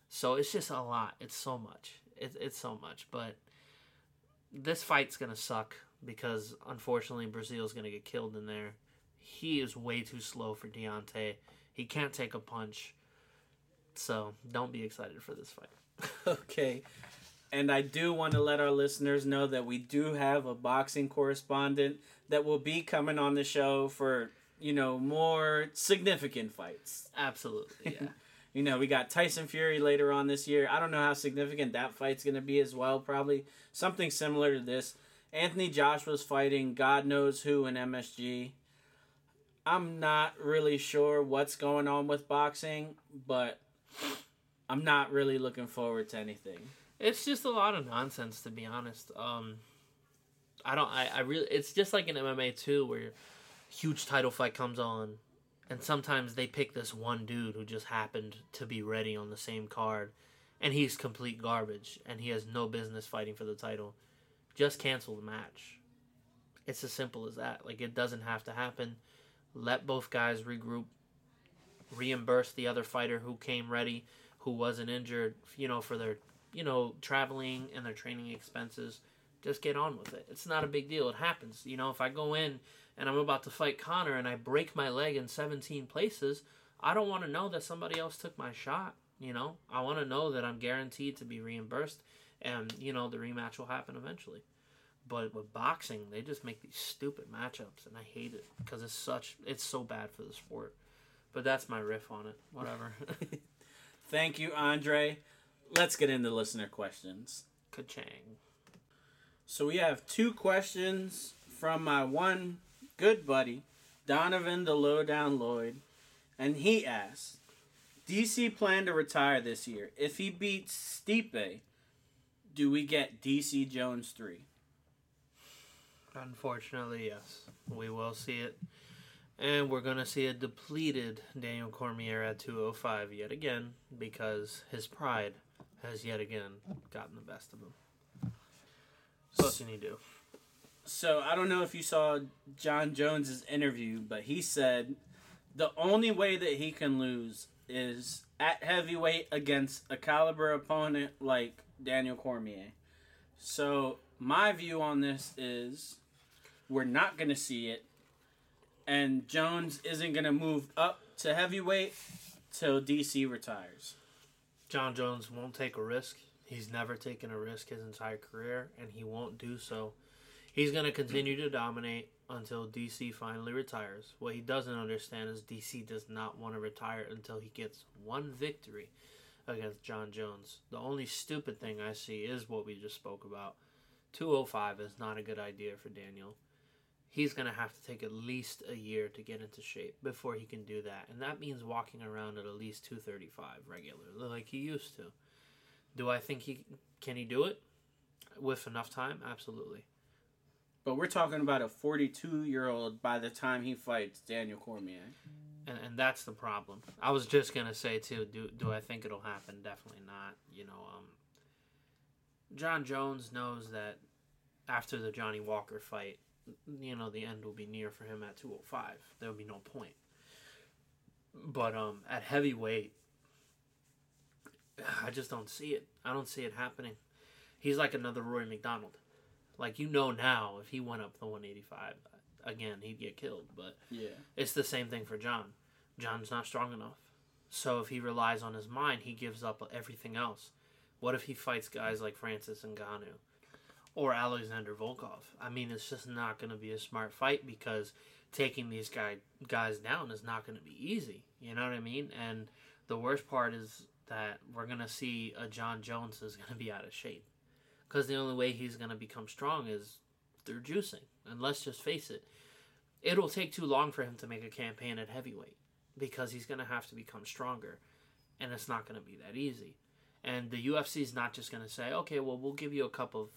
So it's just a lot. It's so much. It's it's so much, but this fight's gonna suck because unfortunately Breazeale's gonna get killed in there. He is way too slow for Deontay. He can't take a punch. So don't be excited for this fight. Okay. And I do want to let our listeners know that we do have a boxing correspondent that will be coming on the show for, you know, more significant fights. Absolutely, yeah. You know, we got Tyson Fury later on this year. I don't know how significant that fight's going to be as well. Probably something similar to this. Anthony Joshua's fighting God knows who in MSG. I'm not really sure what's going on with boxing, but I'm not really looking forward to anything. It's just a lot of nonsense, to be honest. Um, I don't. I, I really. It's just like in MMA too, where huge title fight comes on, and sometimes they pick this one dude who just happened to be ready on the same card, and he's complete garbage, and he has no business fighting for the title. Just cancel the match. It's as simple as that. Like it doesn't have to happen. Let both guys regroup. Reimburse the other fighter who came ready, who wasn't injured. You know, for their you know, traveling and their training expenses, just get on with it. It's not a big deal. It happens. You know, if I go in and I'm about to fight Conor and I break my leg in 17 places, I don't want to know that somebody else took my shot. You know, I want to know that I'm guaranteed to be reimbursed and, you know, the rematch will happen eventually. But with boxing, they just make these stupid matchups and I hate it because it's such, it's so bad for the sport. But that's my riff on it. Whatever. Thank you, Andre. Let's get into listener questions. Ka-chang. So we have two questions from my one good buddy, Donovan the Lowdown Lloyd, and he asks, DC plan to retire this year. If he beats Stipe, do we get DC Jones 3? Unfortunately, yes. We will see it. And we're going to see a depleted Daniel Cormier at 205 yet again because his pride has yet again gotten the best of him. So what can he do? So I don't know if you saw Jon Jones's interview, but he said the only way that he can lose is at heavyweight against a caliber opponent like Daniel Cormier. So my view on this is we're not going to see it and Jones isn't going to move up to heavyweight till DC retires. Jon Jones won't take a risk. He's never taken a risk his entire career, and he won't do so. He's going to continue to dominate until DC finally retires. What he doesn't understand is DC does not want to retire until he gets one victory against Jon Jones. The only stupid thing I see is what we just spoke about. 205 is not a good idea for Daniel. He's going to have to take at least a year to get into shape before he can do that. And that means walking around at at least 235 regularly like he used to. Do I think he can he do it with enough time? Absolutely. But we're talking about a 42 year old by the time he fights Daniel Cormier. And, and that's the problem. I was just gonna say too. Do do I think it'll happen? Definitely not. You know, um, Jon Jones knows that after the Johnny Walker fight, you know, the end will be near for him at 205. There will be no point. But um, at heavyweight, I just don't see it. I don't see it happening. He's like another Rory MacDonald. Like you know now, if he went up the 185 again, he'd get killed. But Yeah. it's the same thing for Jon. Jon's not strong enough. So if he relies on his mind, he gives up everything else. What if he fights guys like Francis Ngannou or Alexander Volkov? I mean, it's just not going to be a smart fight because taking these guy guys down is not going to be easy. You know what I mean? And the worst part is that we're going to see a Jon Jones is going to be out of shape because the only way he's going to become strong is through juicing. And let's just face it, it'll take too long for him to make a campaign at heavyweight because he's going to have to become stronger, and it's not going to be that easy. And the UFC is not just going to say, okay, well, we'll give you a couple of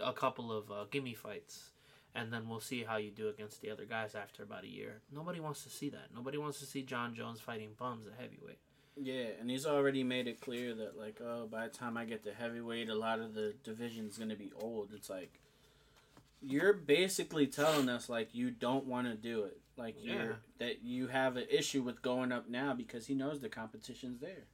a couple of uh, gimme fights, and then we'll see how you do against the other guys after about a year. Nobody wants to see that. Nobody wants to see Jon Jones fighting bums at heavyweight. Yeah, and he's already made it clear that like, oh, by the time I get to heavyweight, a lot of the division's gonna be old. It's like you're basically telling us like you don't want to do it, like Yeah. you're that you have an issue with going up now because he knows the competition's there.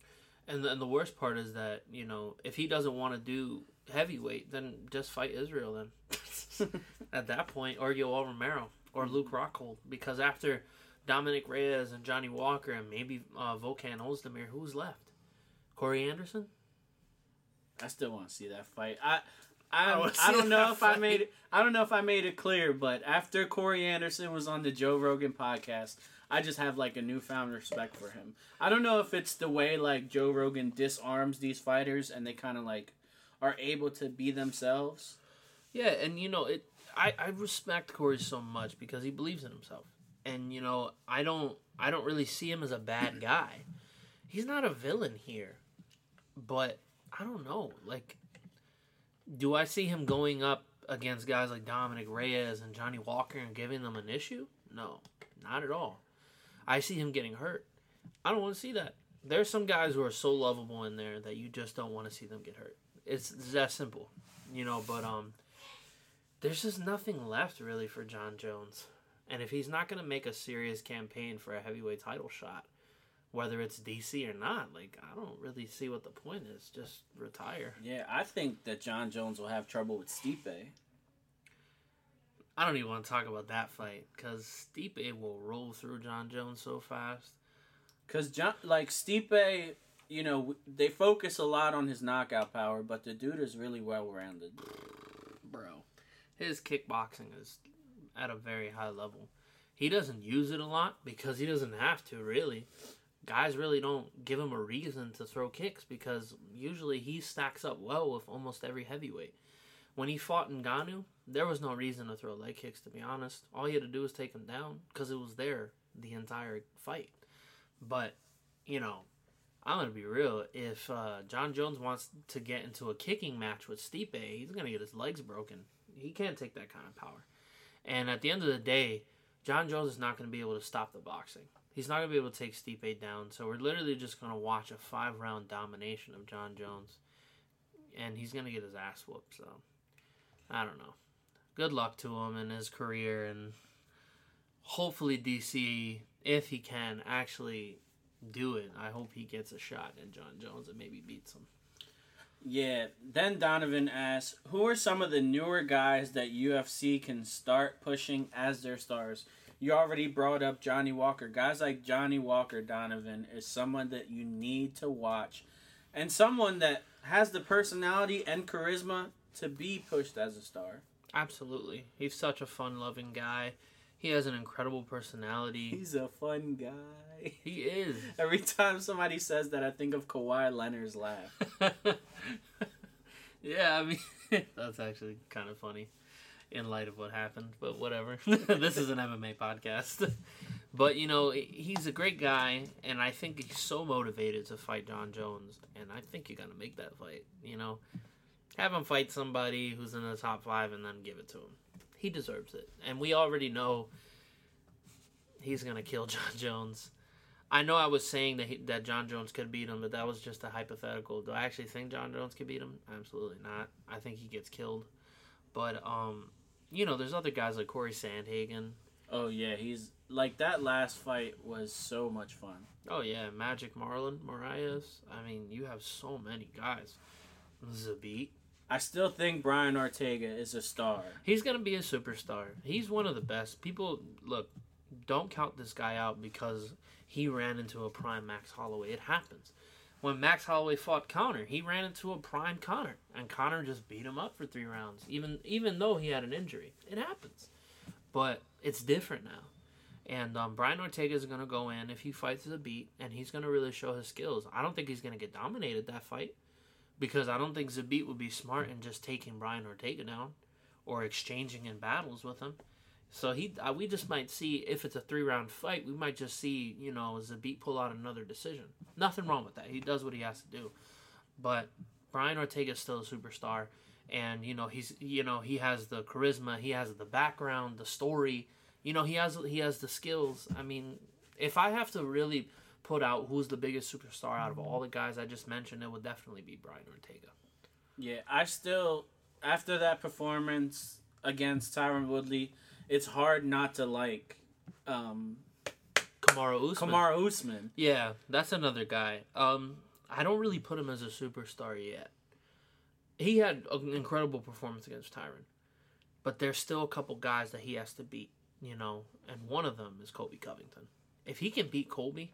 And the, and the worst part is that you know if he doesn't want to do heavyweight, then just fight Israel. Then at that point, or Yoel Romero or mm-hmm. Luke Rockhold, because after Dominick Reyes and Johnny Walker and maybe uh, Volkan Ozdemir, who's left? Corey Anderson. I still want to see that fight. I I, wanna I don't know if I made it. I don't know if I made it clear, but after Corey Anderson was on the Joe Rogan podcast, I just have like a newfound respect for him. I don't know if it's the way like Joe Rogan disarms these fighters and they kind of like are able to be themselves. Yeah, and you know it. I I respect Corey so much because he believes in himself, and you know I don't I don't really see him as a bad guy. He's not a villain here, but I don't know. Like, do I see him going up against guys like Dominick Reyes and Johnny Walker and giving them an issue? No, not at all. I see him getting hurt. I don't want to see that. There's some guys who are so lovable in there that you just don't want to see them get hurt. It's, it's that simple, you know. But um, there's just nothing left really for Jon Jones. And if he's not going to make a serious campaign for a heavyweight title shot, whether it's DC or not, like I don't really see what the point is. Just retire. Yeah, I think that Jon Jones will have trouble with Stipe. I don't even want to talk about that fight because Stipe will roll through Jon Jones so fast. Cause Jon, like Stipe, you know, they focus a lot on his knockout power, but the dude is really well rounded. Bro, his kickboxing is at a very high level. He doesn't use it a lot because he doesn't have to, really. Guys really don't give him a reason to throw kicks because usually he stacks up well with almost every heavyweight. When he fought Ngannou, there was no reason to throw leg kicks, to be honest. All he had to do was take him down because it was there the entire fight. But, you know, I'm to be real. If uh, Jon Jones wants to get into a kicking match with Stipe, he's to get his legs broken. He can't take that kind of power. And at the end of the day, Jon Jones is not going to be able to stop the boxing. He's not going to be able to take Stipe down. So we're literally just going to watch a five round domination of Jon Jones. And he's going to get his ass whooped. So I don't know. Good luck to him in his career. And hopefully, DC, if he can, actually do it. I hope he gets a shot at Jon Jones and maybe beats him. Yeah. Then Donovan asks, "Who are some of the newer guys that UFC can start pushing as their stars?" You already brought up Johnny Walker. Guys like Johnny Walker, Donovan, is someone that you need to watch, and someone that has the personality and charisma to be pushed as a star. Absolutely. He's such a fun loving guy. He has an incredible personality. He's a fun guy. He is. Every time somebody says that, I think of Kawhi Leonard's laugh. yeah, I mean, that's actually kind of funny in light of what happened, but whatever. this is an MMA podcast. but, you know, he's a great guy, and I think he's so motivated to fight Jon Jones, and I think you're going to make that fight, you know? Have him fight somebody who's in the top five and then give it to him. He deserves it. And we already know he's going to kill Jon Jones. I know I was saying that he, that Jon Jones could beat him, but that was just a hypothetical. Do I actually think Jon Jones could beat him? Absolutely not. I think he gets killed. But um, you know, there's other guys like Cory Sandhagen. Oh yeah, he's like that last fight was so much fun. Oh yeah, Magic Marlon Moraes. I mean, you have so many guys. Zabit. I still think Brian Ortega is a star. He's gonna be a superstar. He's one of the best. People look, don't count this guy out because he ran into a prime Max Holloway. It happens. When Max Holloway fought Conor, he ran into a prime Conor, and Conor just beat him up for three rounds, even even though he had an injury. It happens, but it's different now. And um, Brian Ortega is gonna go in if he fights Zabit, and he's gonna really show his skills. I don't think he's gonna get dominated that fight because I don't think Zabit would be smart in just taking Brian Ortega down or exchanging in battles with him. So he, uh, we just might see if it's a three round fight, we might just see you know Zabit pull out another decision. Nothing wrong with that. He does what he has to do. But Brian Ortega is still a superstar, and you know he's you know he has the charisma, he has the background, the story. You know he has he has the skills. I mean, if I have to really put out who's the biggest superstar out of all the guys I just mentioned, it would definitely be Brian Ortega. Yeah, I still after that performance against Tyron Woodley, it's hard not to like um Kamaru Usman. Kamaru Usman. Yeah, that's another guy. Um, I don't really put him as a superstar yet. He had an incredible performance against Tyron, but there's still a couple guys that he has to beat, you know, and one of them is Colby Covington. If he can beat Colby,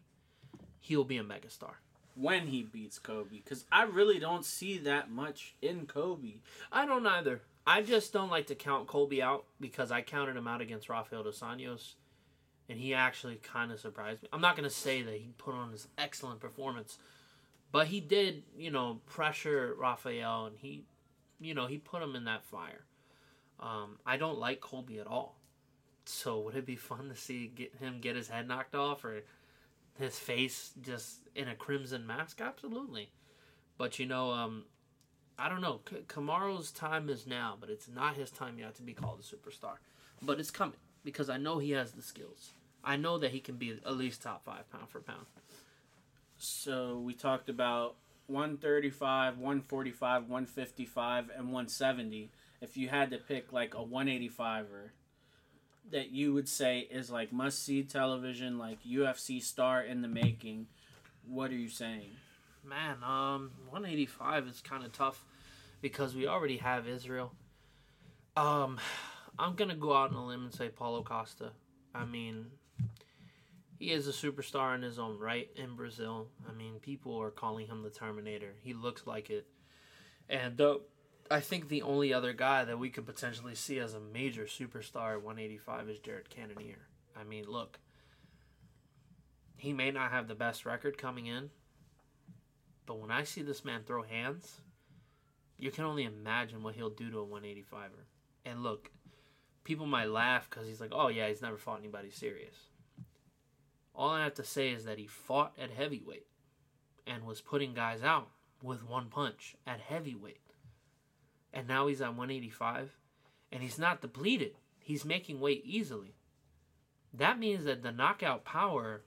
he'll be a megastar. when he beats Colby, because I really don't see that much in Colby. I don't either. I just don't like to count Colby out because I counted him out against Rafael dos Anjos, and he actually kind of surprised me. I'm not to say that he put on this excellent performance, but he did, you know, pressure Rafael, and he, you know, he put him in that fire. Um, I don't like Colby at all. So would it be fun to see get him get his head knocked off or his face just in a crimson mask? Absolutely. But you know, um, I don't know. K- Kamaru's time is now, but it's not his time yet to be called a superstar. But it's coming because I know he has the skills. I know that he can be at least top five pound for pound. So we talked about 135, 145, 155, and 170. If you had to pick like a 185er that you would say is like must see television, like UFC star in the making, what are you saying? Man, um, 185 is kind of tough because we already have Israel. Um, I'm gonna go out on a limb and say Paulo Costa. I mean, he is a superstar in his own right in Brazil. I mean, people are calling him the Terminator. He looks like it, and uh, I think the only other guy that we could potentially see as a major superstar at 185 is Jared Cannonier. I mean, look, he may not have the best record coming in, but when I see this man throw hands, you can only imagine what he'll do to a 185er. And look, people might laugh because he's like, oh, yeah, he's never fought anybody serious. All I have to say is that he fought at heavyweight and was putting guys out with one punch at heavyweight. And now he's at 185 and he's not depleted. He's making weight easily. That means that the knockout power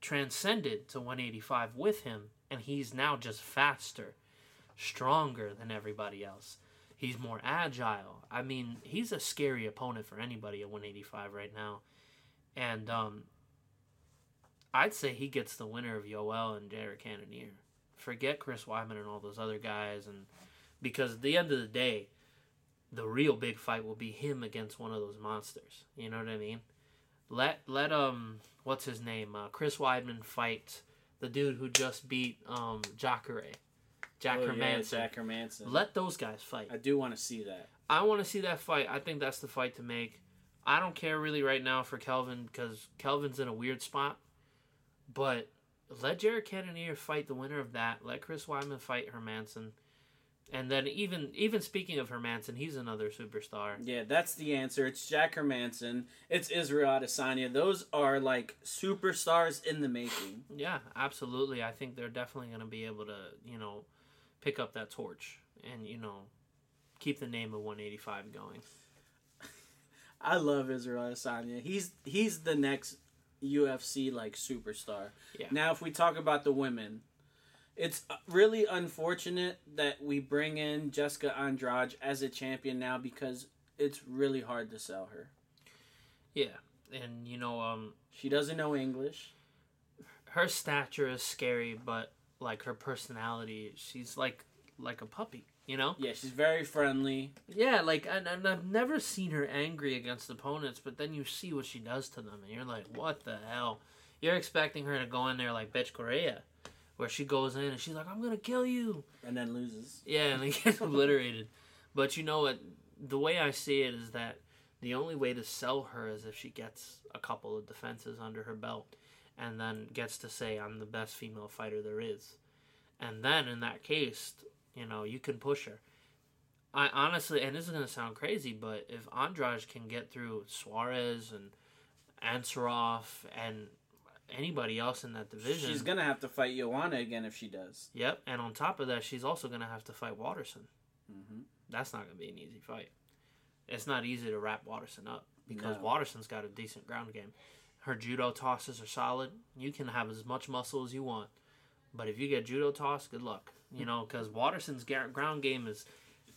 transcended to 185 with him, and he's now just faster, stronger than everybody else. He's more agile. I mean, he's a scary opponent for anybody at 185 right now. And um, I'd say he gets the winner of Yoel and Jared Cannonier. Forget Chris Weidman and all those other guys, and because at the end of the day, the real big fight will be him against one of those monsters. You know what I mean? Let let um what's his name? Uh, Chris Weidman fight the dude who just beat um Jacare. Jack Oh, yeah, Hermansson. Jack Hermansson. Let those guys fight. I do want to see that. I want to see that fight. I think that's the fight to make. I don't care really right now for Kelvin because Kelvin's in a weird spot. But let Jared Cannonier fight the winner of that. Let Chris Weidman fight Hermansson. And then even even speaking of Hermansson, he's another superstar. Yeah, that's the answer. It's Jack Hermansson. It's Israel Adesanya. Those are like superstars in the making. Yeah, absolutely. I think they're definitely going to be able to, you know, pick up that torch and, you know, keep the name of 185 going. I love Israel Adesanya. He's he's the next UFC like superstar. Yeah. Now, if we talk about the women, it's uh, really unfortunate that we bring in Jessica Andrade as a champion now because it's really hard to sell her. Yeah. And, you know, um, She doesn't know English. her stature is scary, but like her personality, she's like like a puppy, you know? Yeah, she's very friendly. Yeah, like and, and I've never seen her angry against opponents, but then you see what she does to them, and you're like, what the hell? You're expecting her to go in there like Bethe Correia, where she goes in and she's like, I'm gonna kill you. And then loses. Yeah, and they get obliterated. But you know what? The way I see it is that the only way to sell her is if she gets a couple of defenses under her belt and then gets to say, I'm the best female fighter there is. And then in that case, you know, you can push her. I honestly, and this is going to sound crazy, but if Andrade can get through Suarez and Ansaroff and anybody else in that division, She's gonna have to fight Joanna again if she does. Yep, and on top of that, she's also going to have to fight Waterson. Mm-hmm. That's not going to be an easy fight. It's not easy to wrap Waterson up because No. Waterson's got a decent ground game. Her judo tosses are solid. You can have as much muscle as you want, but if you get judo toss, good luck. You know, because Waterson's ground game is,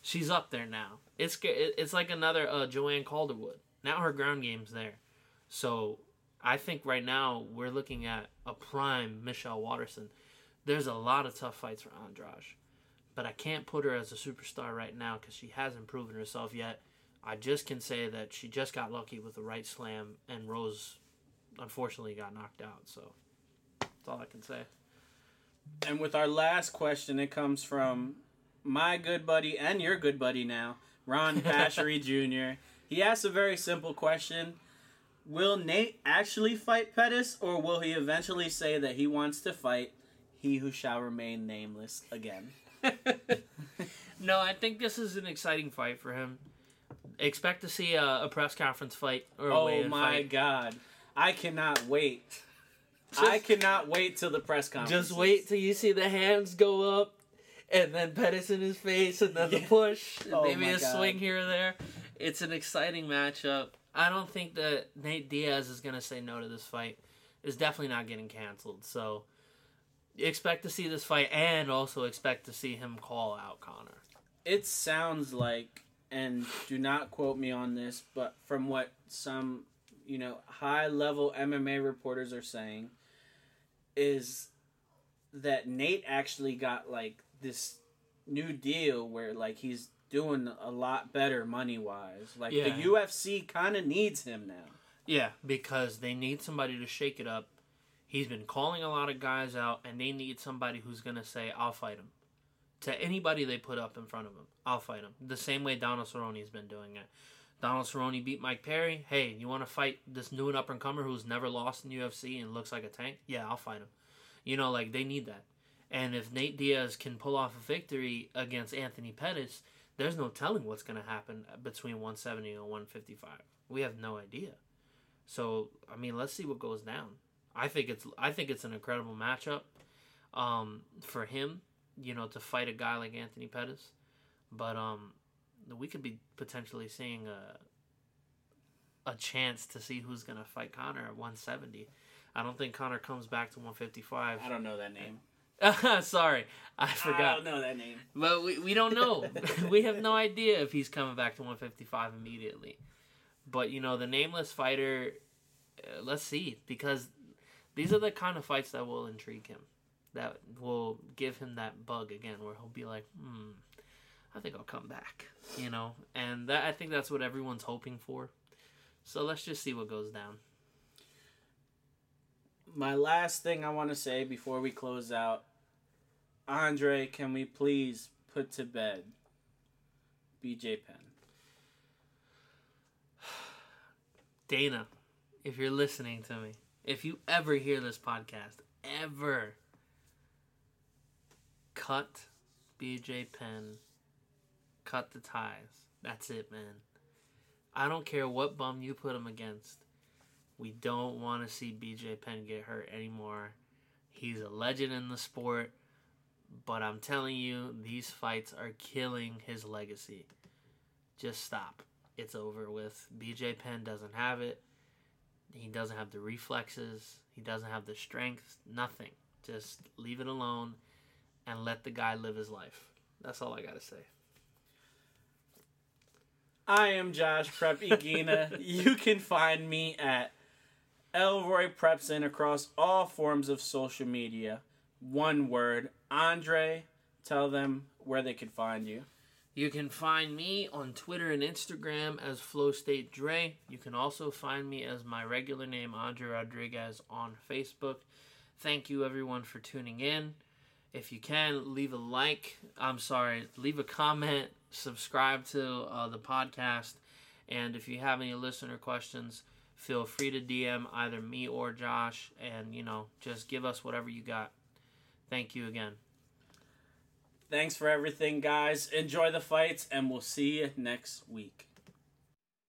she's up there now. It's it's like another uh, Joanne Calderwood. Now her ground game's there, so I think right now we're looking at a prime Michelle Waterson. There's a lot of tough fights for Andrade, but I can't put her as a superstar right now because she hasn't proven herself yet. I just can say that she just got lucky with the right slam, and Rose, unfortunately, got knocked out. So that's all I can say. And with our last question, it comes from my good buddy and your good buddy now, Ron Pashery Jr. He asks a very simple question. Will Nate actually fight Pettis, or will he eventually say that he wants to fight he who shall remain nameless again? no, I think this is an exciting fight for him. Expect to see a, a press conference fight or a Oh my fight. god. I cannot wait. I cannot wait till the press conference. Just wait till you see the hands go up, and then Pettis in his face, and then the push, and Oh maybe a God. swing here or there. It's an exciting matchup. I don't think that Nate Diaz is gonna say no to this fight. It's definitely not getting canceled. So expect to see this fight, and also expect to see him call out Conor. it sounds like and do not quote me on this but from what some you know high level mma reporters are saying is that nate actually got like this new deal where like he's doing a lot better money wise like Yeah. the ufc kind of needs him now Yeah, because they need somebody to shake it up. He's been calling a lot of guys out, and they need somebody who's going to say, I'll fight him. To anybody they put up in front of him, I'll fight him. The same way Donald Cerrone's been doing it. Donald Cerrone beat Mike Perry. Hey, you want to fight this new and up and comer who's never lost in UFC and looks like a tank? Yeah, I'll fight him. You know, like they need that. And if Nate Diaz can pull off a victory against Anthony Pettis, there's no telling what's going to happen between 170 and 155. We have no idea. So I mean, let's see what goes down. I think it's I think it's an incredible matchup um, for him. You know, to fight a guy like Anthony Pettis, but um, we could be potentially seeing a a chance to see who's gonna fight Conor at 170. I don't think Conor comes back to 155. i don't know that name Sorry, I forgot. i don't know that name But we, we don't know. we have no idea if he's coming back to 155 immediately. But, you know, the nameless fighter, uh, let's see. Because these are the kind of fights that will intrigue him. That will give him that bug again where he'll be like, hmm, I think I'll come back. You know? And that I think that's what everyone's hoping for. So let's just see what goes down. my last thing I want to say before we close out, Andre, can we please put to bed BJ Penn? Dana, if you're listening to me, if you ever hear this podcast, ever cut BJ Penn, cut the ties. That's it, man. I don't care what bum you put him against. We don't want to see BJ Penn get hurt anymore. He's a legend in the sport, but I'm telling you, these fights are killing his legacy. Just stop. It's over with. BJ Penn doesn't have it. He doesn't have the reflexes. He doesn't have the strength. Nothing. Just leave it alone and let the guy live his life. That's all I got to say. I am Josh Prep Iguina. you can find me at Elroy Prepson across all forms of social media. One word. Andre, tell them where they can find you. You can find me on Twitter and Instagram as Flow State Dre. You can also find me as my regular name, Andre Rodriguez, on Facebook. Thank you, everyone, for tuning in. If you can, leave a like. I'm sorry, leave a comment, subscribe to uh, the podcast. And if you have any listener questions, feel free to DM either me or Josh. And, you know, just give us whatever you got. Thank you again. Thanks for everything, guys. Enjoy the fights, and we'll see you next week.